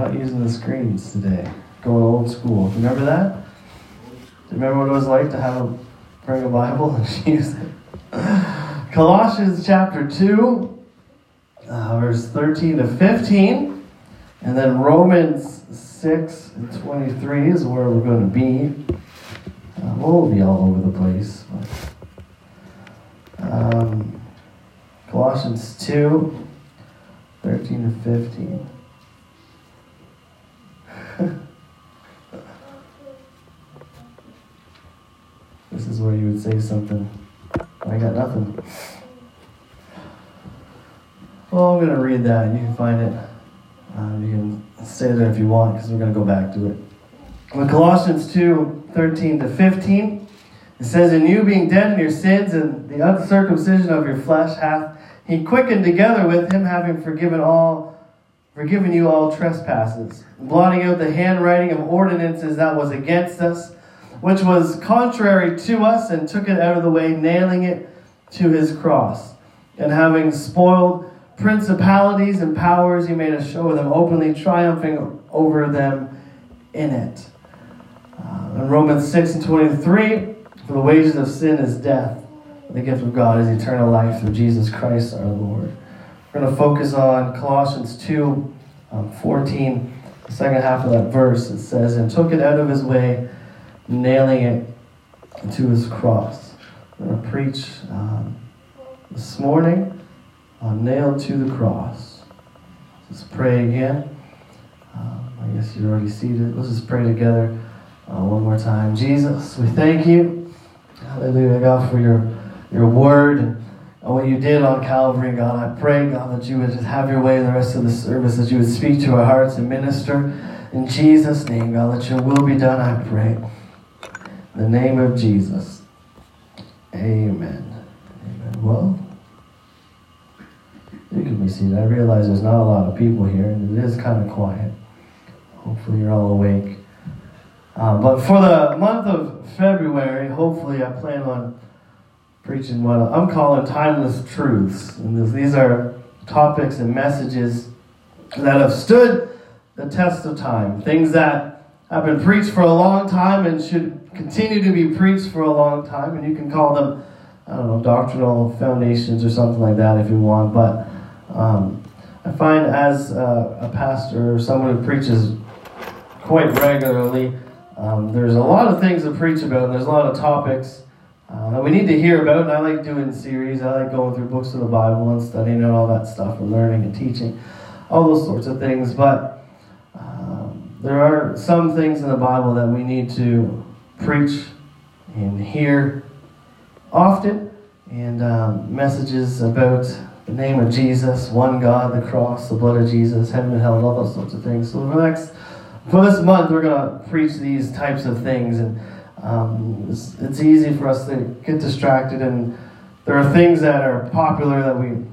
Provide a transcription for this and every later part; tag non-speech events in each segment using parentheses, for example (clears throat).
not using the screens today. Going old school. Remember that? Remember what it was like to have a bring a Bible and (laughs) use it? Colossians chapter 2, uh, verse 13 to 15. And then Romans 6 and 23 is where we're going to be. Uh, we'll be all over the place. But, um, Colossians 2, 13 to 15. (laughs) this is where you would say something. I got nothing. Well, I'm going to read that. And you can find it. Uh, you can stay there if you want because we're going to go back to it. In Colossians 2 13 to 15, it says, In you being dead in your sins and the uncircumcision of your flesh hath he quickened together with him, having forgiven all forgiven you all trespasses, blotting out the handwriting of ordinances that was against us, which was contrary to us, and took it out of the way, nailing it to his cross. And having spoiled principalities and powers, he made a show of them, openly triumphing over them in it. Uh, in Romans 6 and 23, for the wages of sin is death, the gift of God is eternal life through Jesus Christ our Lord. We're going to focus on Colossians 2 um, 14, the second half of that verse. It says, And took it out of his way, nailing it to his cross. I'm going to preach um, this morning on nailed to the cross. Let's pray again. Um, I guess you're already seated. Let's just pray together uh, one more time. Jesus, we thank you. Hallelujah, God, for your, your word and what you did on Calvary, God. I pray, God, that you would just have your way in the rest of the service, that you would speak to our hearts and minister. In Jesus' name, God, that your will be done, I pray. In the name of Jesus. Amen. Amen. Well, you can be seated. I realize there's not a lot of people here, and it is kind of quiet. Hopefully, you're all awake. Um, but for the month of February, hopefully, I plan on preaching what I'm calling timeless truths. And these are topics and messages that have stood the test of time. Things that have been preached for a long time and should continue to be preached for a long time. And you can call them, I don't know, doctrinal foundations or something like that if you want. But um, I find as uh, a pastor or someone who preaches quite regularly, um, there's a lot of things to preach about, and there's a lot of topics uh, that we need to hear about. And I like doing series. I like going through books of the Bible and studying and all that stuff and learning and teaching, all those sorts of things. But um, there are some things in the Bible that we need to preach and hear often, and um, messages about the name of Jesus, one God, the cross, the blood of Jesus, heaven and hell, all those sorts of things. So for the next for this month, we're going to preach these types of things, and um, it's, it's, easy for us to get distracted, and there are things that are popular that we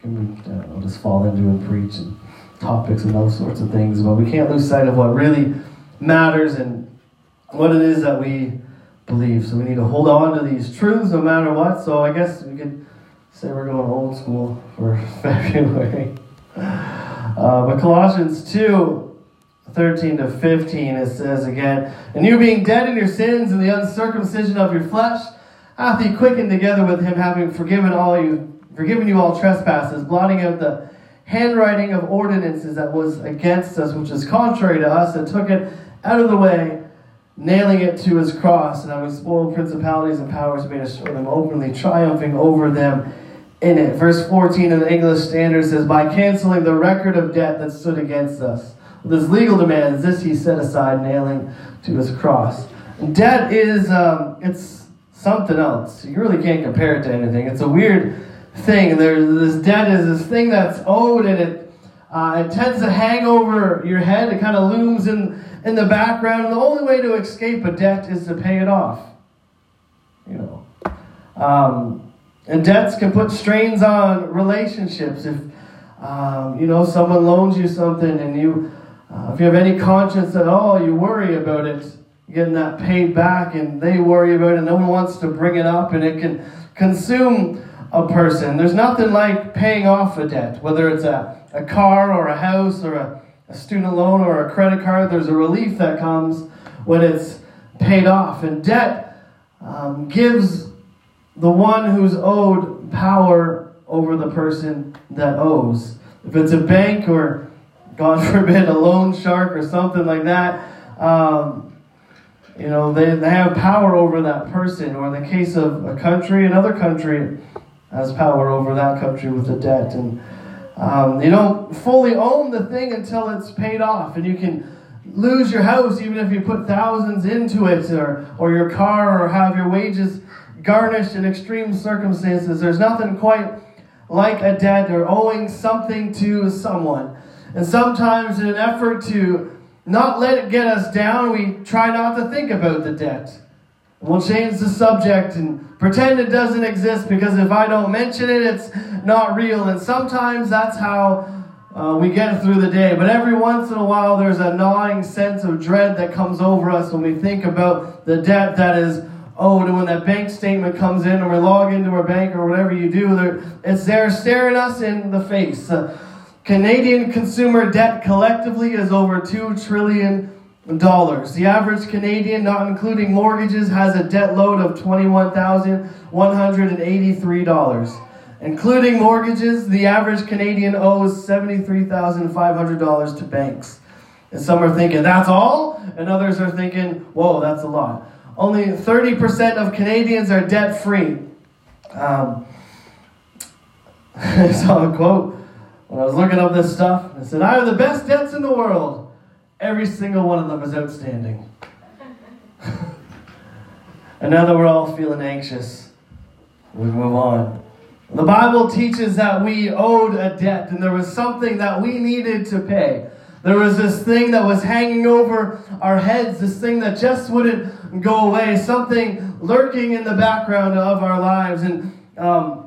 can know, just fall into and preach, and topics and those sorts of things. But we can't lose sight of what really matters and what it is that we believe. So we need to hold on to these truths no matter what. So I guess we could say we're going old school for (laughs) February. Uh, but Colossians 2 13 to 15, it says again, And you being dead in your sins and the uncircumcision of your flesh, hath he quickened together with him, having forgiven all you, forgiven you all trespasses, blotting out the handwriting of ordinances that was against us, which is contrary to us, and took it out of the way, nailing it to his cross, and having spoiled principalities and powers, made us show them openly, triumphing over them in it. Verse 14 of the English Standard says, By canceling the record of debt that stood against us with his legal demands, this he set aside, nailing to his cross. Debt is, um, it's something else. You really can't compare it to anything. It's a weird thing. There's this debt is this thing that's owed, and it uh, it tends to hang over your head. It kind of looms in in the background. And the only way to escape a debt is to pay it off. You know, um, and debts can put strains on relationships. If um, you know someone loans you something and you uh, if you have any conscience at all, you worry about it getting that paid back, and they worry about it. And no one wants to bring it up, and it can consume a person. There's nothing like paying off a debt, whether it's a, a car or a house or a a student loan or a credit card, there's a relief that comes when it's paid off. And debt um, gives the one who's owed power over the person that owes. If it's a bank or, God forbid, a loan shark or something like that, um, you know, they, they have power over that person. Or in the case of a country, another country has power over that country with a debt. And um, you don't fully own the thing until it's paid off. And you can lose your house even if you put thousands into it, or, or your car, or have your wages garnished in extreme circumstances. There's nothing quite like a debt or owing something to someone. And sometimes, in an effort to not let it get us down, we try not to think about the debt. We'll change the subject and pretend it doesn't exist because if I don't mention it, it's not real. And sometimes that's how uh, we get through the day. But every once in a while, there's a gnawing sense of dread that comes over us when we think about the debt that is owed. And when that bank statement comes in and we log into our bank or whatever you do, it's there staring us in the face. Uh, Canadian consumer debt collectively is over $2 trillion. The average Canadian, not including mortgages, has a debt load of $21,183. Including mortgages, the average Canadian owes $73,500 to banks. And some are thinking, that's all? And others are thinking, whoa, that's a lot. Only 30% of Canadians are debt free. Um, (laughs) I saw a quote when I was looking up this stuff. It said, I have the best debts in the world. Every single one of them is outstanding. (laughs) and now that we're all feeling anxious, we move on. The Bible teaches that we owed a debt and there was something that we needed to pay. There was this thing that was hanging over our heads, this thing that just wouldn't go away, something lurking in the background of our lives. And um,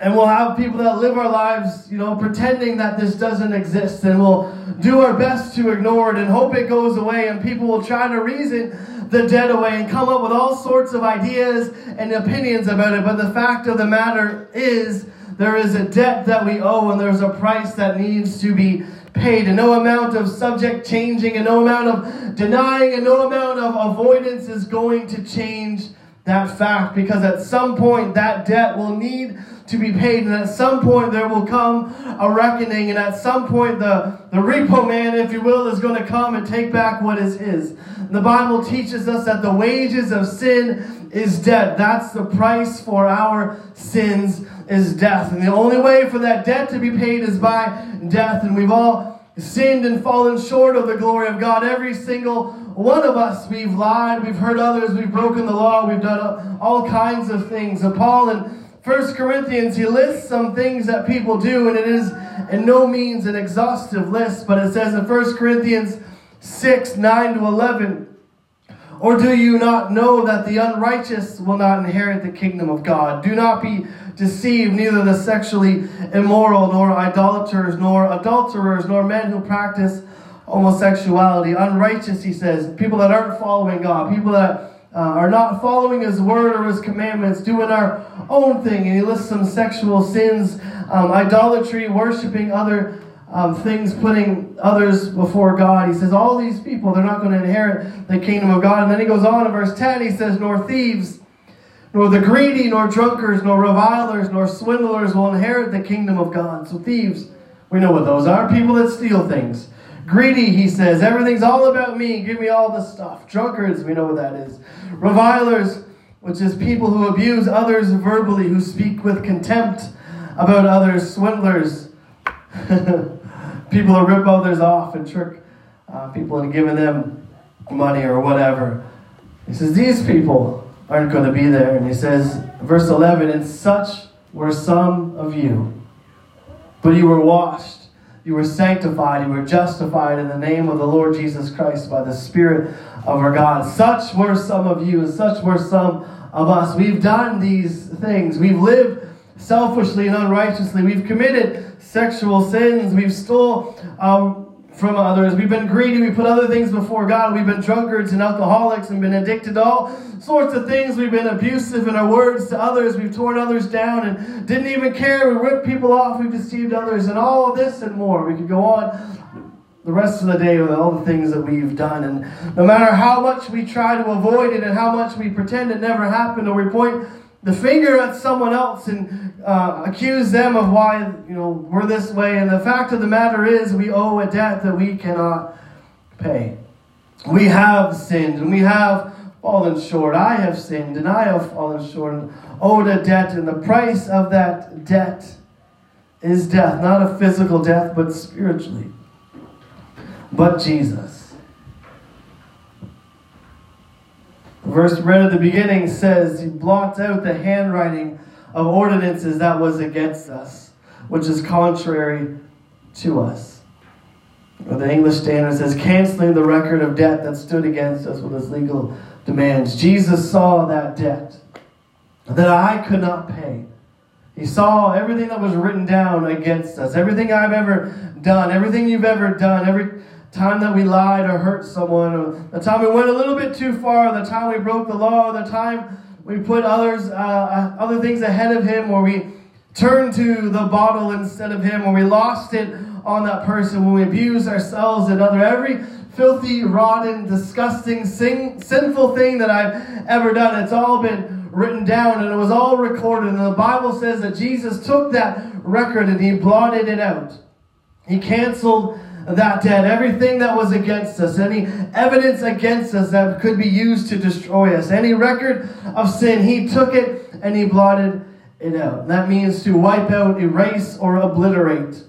and we'll have people that live our lives, you know, pretending that this doesn't exist. And we'll do our best to ignore it and hope it goes away. And people will try to reason the dead away and come up with all sorts of ideas and opinions about it. But the fact of the matter is, there is a debt that we owe and there's a price that needs to be paid. And no amount of subject changing and no amount of denying and no amount of avoidance is going to change that fact because at some point that debt will need to be paid. And at some point, there will come a reckoning. And at some point, the, the repo man, if you will, is going to come and take back what is his. The Bible teaches us that the wages of sin is debt That's the price for our sins is death. And the only way for that debt to be paid is by death. And we've all sinned and fallen short of the glory of God. Every single one of us, we've lied, we've hurt others, we've broken the law, we've done all kinds of things. And Paul in First Corinthians, he lists some things that people do, and it is in no means an exhaustive list, but it says in First Corinthians 6 9 to 11, Or do you not know that the unrighteous will not inherit the kingdom of God? Do not be deceived, neither the sexually immoral, nor idolaters, nor adulterers, nor men who practice homosexuality. Unrighteous, he says, people that aren't following God, people that uh, are not following his word or his commandments, doing our own thing. And he lists some sexual sins, um, idolatry, worshiping other um, things, putting others before God. He says, all these people, they're not going to inherit the kingdom of God. And then he goes on in verse 10, he says, nor thieves, nor the greedy, nor drunkards, nor revilers, nor swindlers will inherit the kingdom of God. So thieves, we know what those are people that steal things. Greedy, he says. Everything's all about me. Give me all the stuff. Drunkards, we know what that is. Revilers, which is people who abuse others verbally, who speak with contempt about others. Swindlers, (laughs) people who rip others off and trick uh, people into giving them money or whatever. He says, These people aren't going to be there. And he says, verse 11, And such were some of you, but you were washed you were sanctified, you were justified in the name of the Lord Jesus Christ by the Spirit of our God. Such were some of you, and such were some of us. We've done these things. We've lived selfishly and unrighteously. We've committed sexual sins. We've stole um, from others. We've been greedy. We put other things before God. We've been drunkards and alcoholics and been addicted to all sorts of things. We've been abusive in our words to others. We've torn others down and didn't even care. We ripped people off. We've deceived others and all of this and more. We could go on. the rest of the day with all the things that we've done. And no matter how much we try to avoid it and how much we pretend it never happened or we point the finger at someone else and uh, accuse them of why you know we're this way. And the fact of the matter is, we owe a debt that we cannot pay. We have sinned and we have fallen short. I have sinned and I have fallen short and owed a debt, and the price of that debt is death, not a physical death, but spiritually. But Jesus. The verse read at the beginning says, He blots out the handwriting of ordinances that was against us, which is contrary to us. Or the English Standard says, canceling the record of debt that stood against us with its legal demands. Jesus saw that debt that I could not pay. He saw everything that was written down against us, everything I've ever done, everything you've ever done, every time that we lied or hurt someone, or the time we went a little bit too far, the time we broke the law, the time we put others, uh, uh other things ahead of Him, or we turned to the bottle instead of Him, or we lost it on that person, when we abused ourselves and other every filthy, rotten, disgusting, sin, sinful thing that I've ever done. It's all been written down and it was all recorded. And the Bible says that Jesus took that record and he blotted it out. He canceled that debt, everything that was against us, any evidence against us that could be used to destroy us, any record of sin, he took it and he blotted it out. That means to wipe out, erase, or obliterate,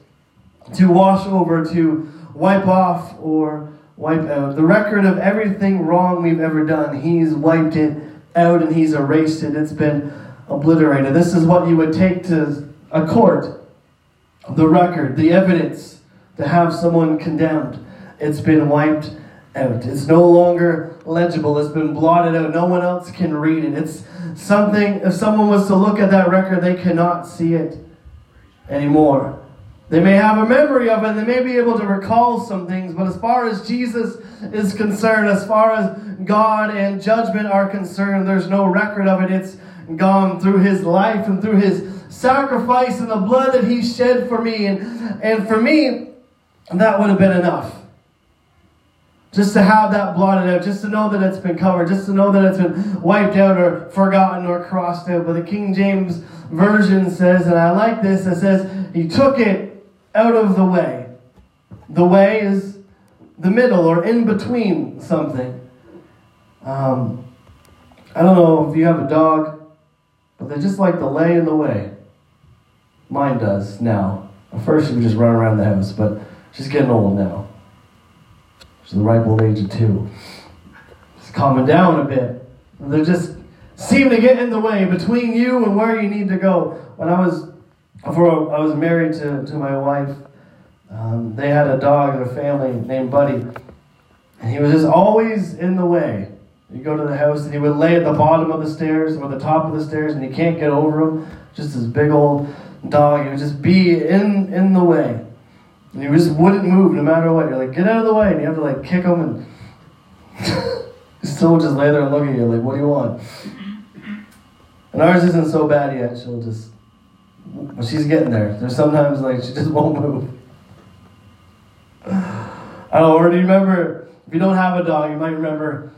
to wash over, to wipe off, or wipe out. The record of everything wrong we've ever done, he's wiped it out and he's erased it. It's been obliterated. This is what you would take to a court the record, the evidence to have someone condemned. It's been wiped out. It's no longer legible. It's been blotted out. No one else can read it. It's something, if someone was to look at that record, they cannot see it anymore. They may have a memory of it, they may be able to recall some things, but as far as Jesus is concerned, as far as God and judgment are concerned, there's no record of it. It's gone through his life and through his sacrifice and the blood that he shed for me. And, and for me, that would have been enough. Just to have that blotted out, just to know that it's been covered, just to know that it's been wiped out or forgotten or crossed out. But the King James Version says, and I like this, it says, He took it out of the way. The way is the middle or in between something. Um, I don't know if you have a dog, but they just like to lay in the way. Mine does now. At first, she would just run around the house, but she's getting old now. She's the ripe old age of two. She's calming down a bit. They just seem to get in the way between you and where you need to go. When I was before I was married to, to my wife, um, they had a dog in a family named Buddy, and he was just always in the way. You go to the house, and he would lay at the bottom of the stairs or the top of the stairs, and you can't get over him. Just this big old dog. He would just be in in the way, and he just wouldn't move no matter what. You're like, get out of the way, and you have to like kick him, and (laughs) still just lay there and look at you like, what do you want? And ours isn't so bad yet. She'll just but she's getting there. There's sometimes like she just (laughs) won't move. I you remember, if you don't have a dog, you might remember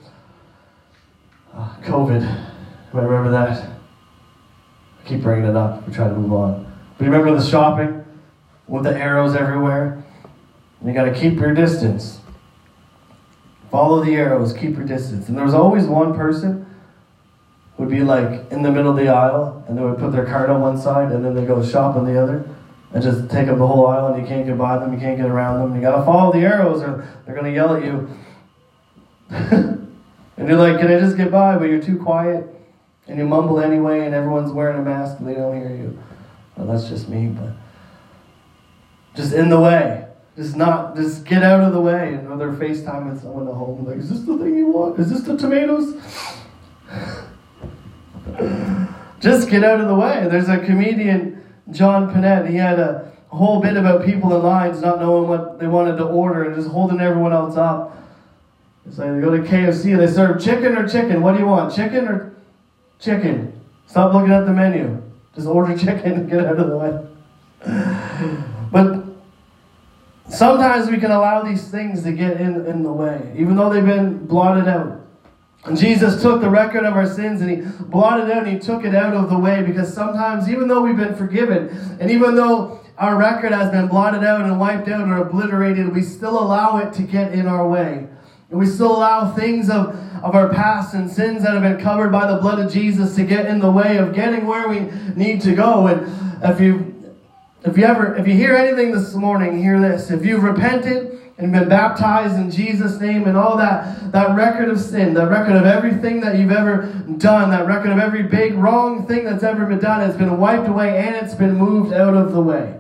uh, COVID. You might remember that. I keep bringing it up. We try to move on. But you remember the shopping with the arrows everywhere? And you got to keep your distance. Follow the arrows, keep your distance. And there was always one person would be like in the middle of the aisle and they would put their cart on one side and then they go shop on the other and just take up the whole aisle and you can't get by them, you can't get around them. You gotta follow the arrows or they're gonna yell at you. (laughs) and you're like, can I just get by? But you're too quiet and you mumble anyway and everyone's wearing a mask and they don't hear you. Well, that's just me, but just in the way. Just not, just get out of the way. And they're FaceTiming someone at home. Like, is this the thing you want? Is this the tomatoes? Just get out of the way. There's a comedian, John Pinette, he had a whole bit about people in lines not knowing what they wanted to order and just holding everyone else up. It's like they go to KFC and they serve chicken or chicken. What do you want? Chicken or chicken? Stop looking at the menu. Just order (laughs) chicken and get out of the way. But Sometimes we can allow these things to get in, in the way, even though they've been blotted out. And Jesus took the record of our sins and he blotted out and he took it out of the way because sometimes, even though we've been forgiven, and even though our record has been blotted out and wiped out or obliterated, we still allow it to get in our way. And we still allow things of, of our past and sins that have been covered by the blood of Jesus to get in the way of getting where we need to go. And if you if you ever if you hear anything this morning, hear this. If you've repented and been baptized in Jesus' name and all that, that record of sin, that record of everything that you've ever done, that record of every big wrong thing that's ever been done has been wiped away and it's been moved out of the way.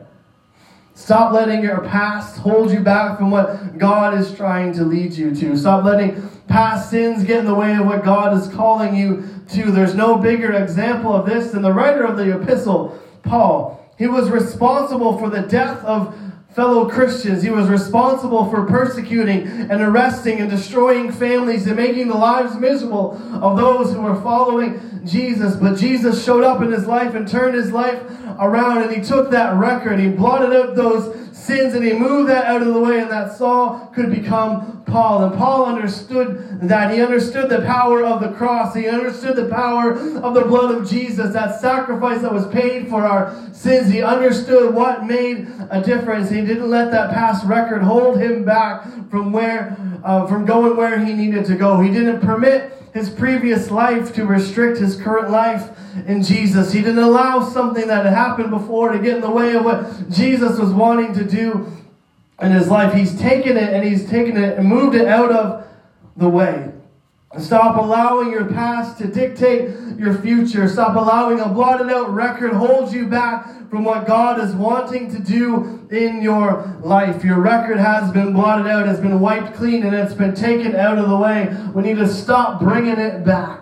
Stop letting your past hold you back from what God is trying to lead you to. Stop letting past sins get in the way of what God is calling you to. There's no bigger example of this than the writer of the epistle, Paul. He was responsible for the death of fellow Christians. He was responsible for persecuting and arresting and destroying families and making the lives miserable of those who were following Jesus. But Jesus showed up in his life and turned his life around and he took that record. He blotted out those sins and he moved that out of the way and that Saul could become Paul. And Paul understood that. He understood the power of the cross. He understood the power of the blood of Jesus, that sacrifice that was paid for our sins. He understood what made a difference. He didn't let that past record hold him back from where, uh, from going where he needed to go. He didn't permit his previous life to restrict his current life in Jesus. He didn't allow something that had happened before to get in the way of what Jesus was wanting to do in his life. He's taken it and he's taken it and moved it out of the way. Stop allowing your past to dictate your future. Stop allowing a blotted out record hold you back from what God is wanting to do in your life. Your record has been blotted out, has been wiped clean, and it's been taken out of the way. We need to stop bringing it back.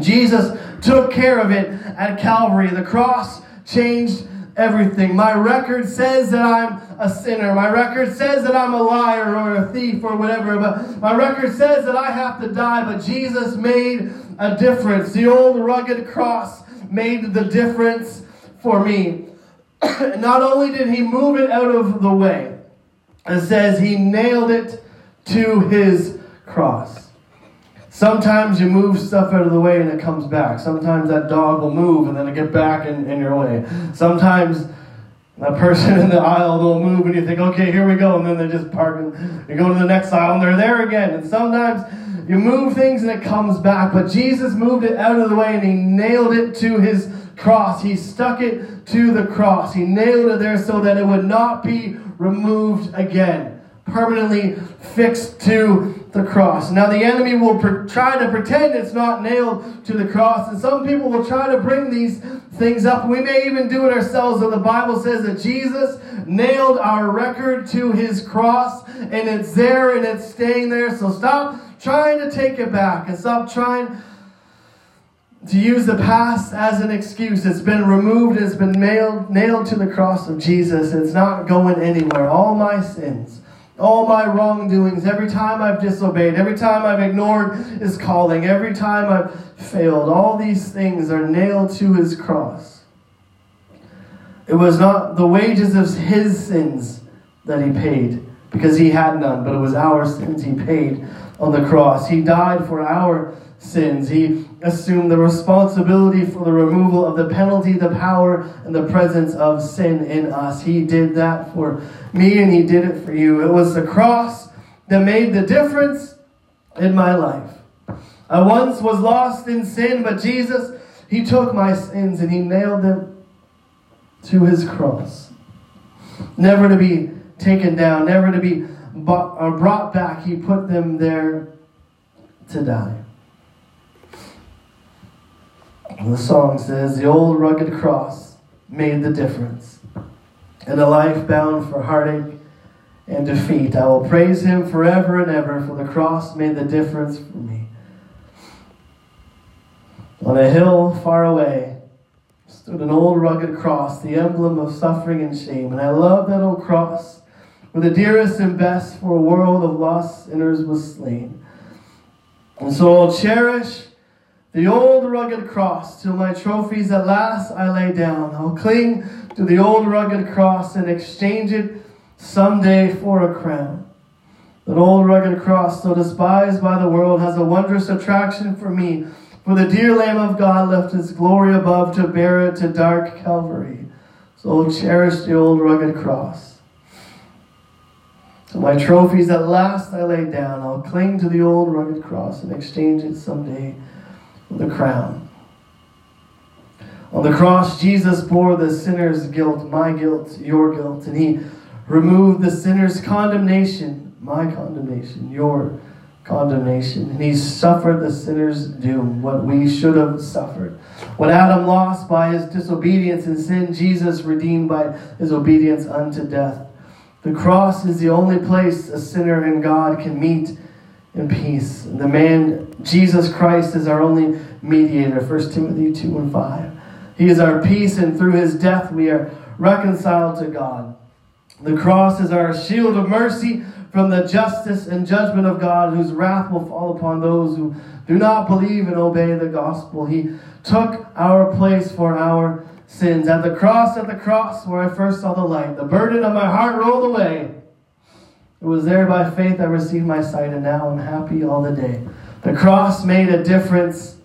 Jesus took care of it at Calvary. The cross changed everything. My record says that I'm a sinner. My record says that I'm a liar or a thief or whatever. But my record says that I have to die. But Jesus made a difference. The old rugged cross made the difference for me. (clears throat) Not only did he move it out of the way, it says he nailed it to his cross. Sometimes you move stuff out of the way and it comes back. Sometimes that dog will move and then it get back in, in your way. Sometimes that person (laughs) in the aisle will move and you think, okay, here we go. And then they just park and you go to the next aisle and they're there again. And sometimes you move things and it comes back. But Jesus moved it out of the way and he nailed it to his cross. He stuck it to the cross. He nailed it there so that it would not be removed again permanently fixed to the cross. Now, the enemy will try to pretend it's not nailed to the cross, and some people will try to bring these things up. We may even do it ourselves, but the Bible says that Jesus nailed our record to his cross, and it's there and it's staying there. So stop trying to take it back and stop trying to use the past as an excuse. It's been removed, it's been nailed, nailed to the cross of Jesus. It's not going anywhere. All my sins all my wrongdoings, every time I've disobeyed, every time I've ignored his calling, every time I've failed, all these things are nailed to his cross. It was not the wages of his sins that he paid, because he had none, but it was our sins he paid on the cross. He died for our sins. He assumed the responsibility for the removal of the penalty, the power, and the presence of sin in us. He did that for me and He did it for you. It was the cross that made the difference in my life. I once was lost in sin, but Jesus, He took my sins and He nailed them to His cross. Never to be taken down, never to be uh, brought back. He put them there to die. And the song says, The old rugged cross made the difference. In a life bound for heartache and defeat, I will praise him forever and ever, for the cross made the difference for me. On a hill far away stood an old rugged cross, the emblem of suffering and shame. And I love that old cross, where the dearest and best for a world of lost sinners was slain. And so I'll cherish the old rugged cross till my trophies at last I lay down. I'll cling to the old rugged cross and exchange it someday for a crown. That old rugged cross, so despised by the world, has a wondrous attraction for me. For the dear Lamb of God left his glory above to bear it to dark Calvary. So I'll cherish the old rugged cross. So my trophies at last I lay down. I'll cling to the old rugged cross and exchange it someday the crown. On the cross, Jesus bore the sinner's guilt, my guilt, your guilt, and he removed the sinner's condemnation, my condemnation, your condemnation. And he suffered the sinner's doom, what we should have suffered. What Adam lost by his disobedience and sin, Jesus redeemed by his obedience unto death. The cross is the only place a sinner and God can meet in peace. The man, Jesus Christ, is our only mediator. 1 Timothy 2 and 5. He is our peace, and through his death we are reconciled to God. The cross is our shield of mercy from the justice and judgment of God, whose wrath will fall upon those who do not believe and obey the gospel. He took our place for our sins. At the cross, at the cross, where I first saw the light, the burden of my heart rolled away. It was there by faith I received my sight, and now I'm happy all the day. The cross made a difference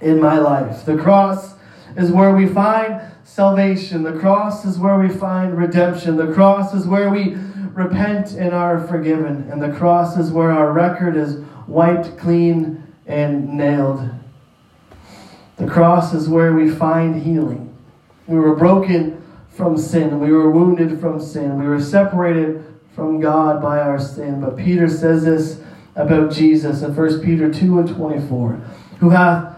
in my life. The cross is where we find salvation. The cross is where we find redemption. The cross is where we repent and are forgiven. And the cross is where our record is wiped clean and nailed. The cross is where we find healing. We were broken from sin. We were wounded from sin. We were separated from God by our sin. But Peter says this about Jesus in 1 Peter 2 and 24, who hath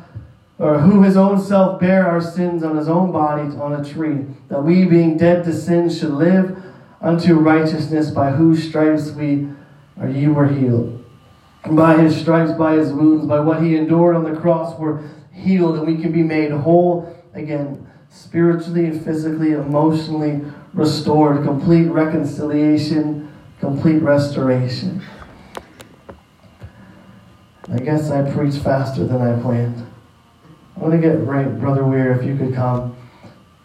or who his own self bare our sins on his own body on a tree, that we being dead to sin should live unto righteousness, by whose stripes we or ye were healed. And by his stripes, by his wounds, by what he endured on the cross, we're healed, and we can be made whole again, spiritually, physically, emotionally restored, complete reconciliation, complete restoration. I guess I preached faster than I planned. I want to get right, Brother Weir, if you could come.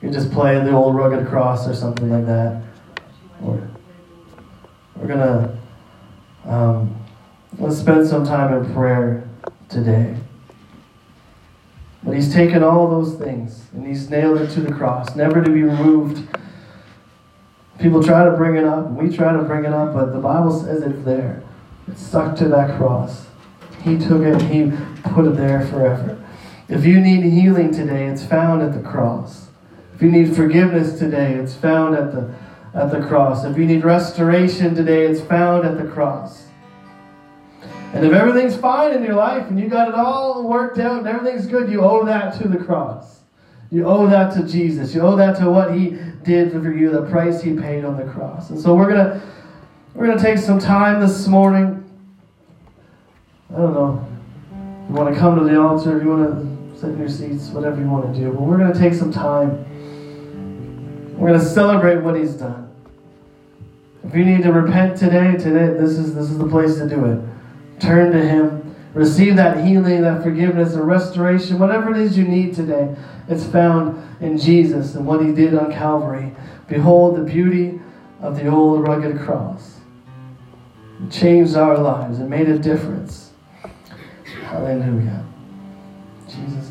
You just play the old rugged cross or something like that. We're, we're going to um, let's spend some time in prayer today. But he's taken all those things and he's nailed it to the cross, never to be removed. People try to bring it up, we try to bring it up, but the Bible says it's there. It's stuck to that cross. He took it, he put it there forever. If you need healing today, it's found at the cross. If you need forgiveness today, it's found at the at the cross. If you need restoration today, it's found at the cross. And if everything's fine in your life and you got it all worked out and everything's good, you owe that to the cross. You owe that to Jesus. You owe that to what he did for you, the price he paid on the cross. And so we're gonna we're gonna take some time this morning. I don't know. You want to come to the altar, you want to sit in your seats, whatever you want to do. But we're gonna take some time we're going to celebrate what he's done. If you need to repent today, today this is this is the place to do it. Turn to him. Receive that healing, that forgiveness, and restoration, whatever it is you need today. It's found in Jesus and what he did on Calvary. Behold the beauty of the old rugged cross. It changed our lives. It made a difference. Hallelujah. Jesus'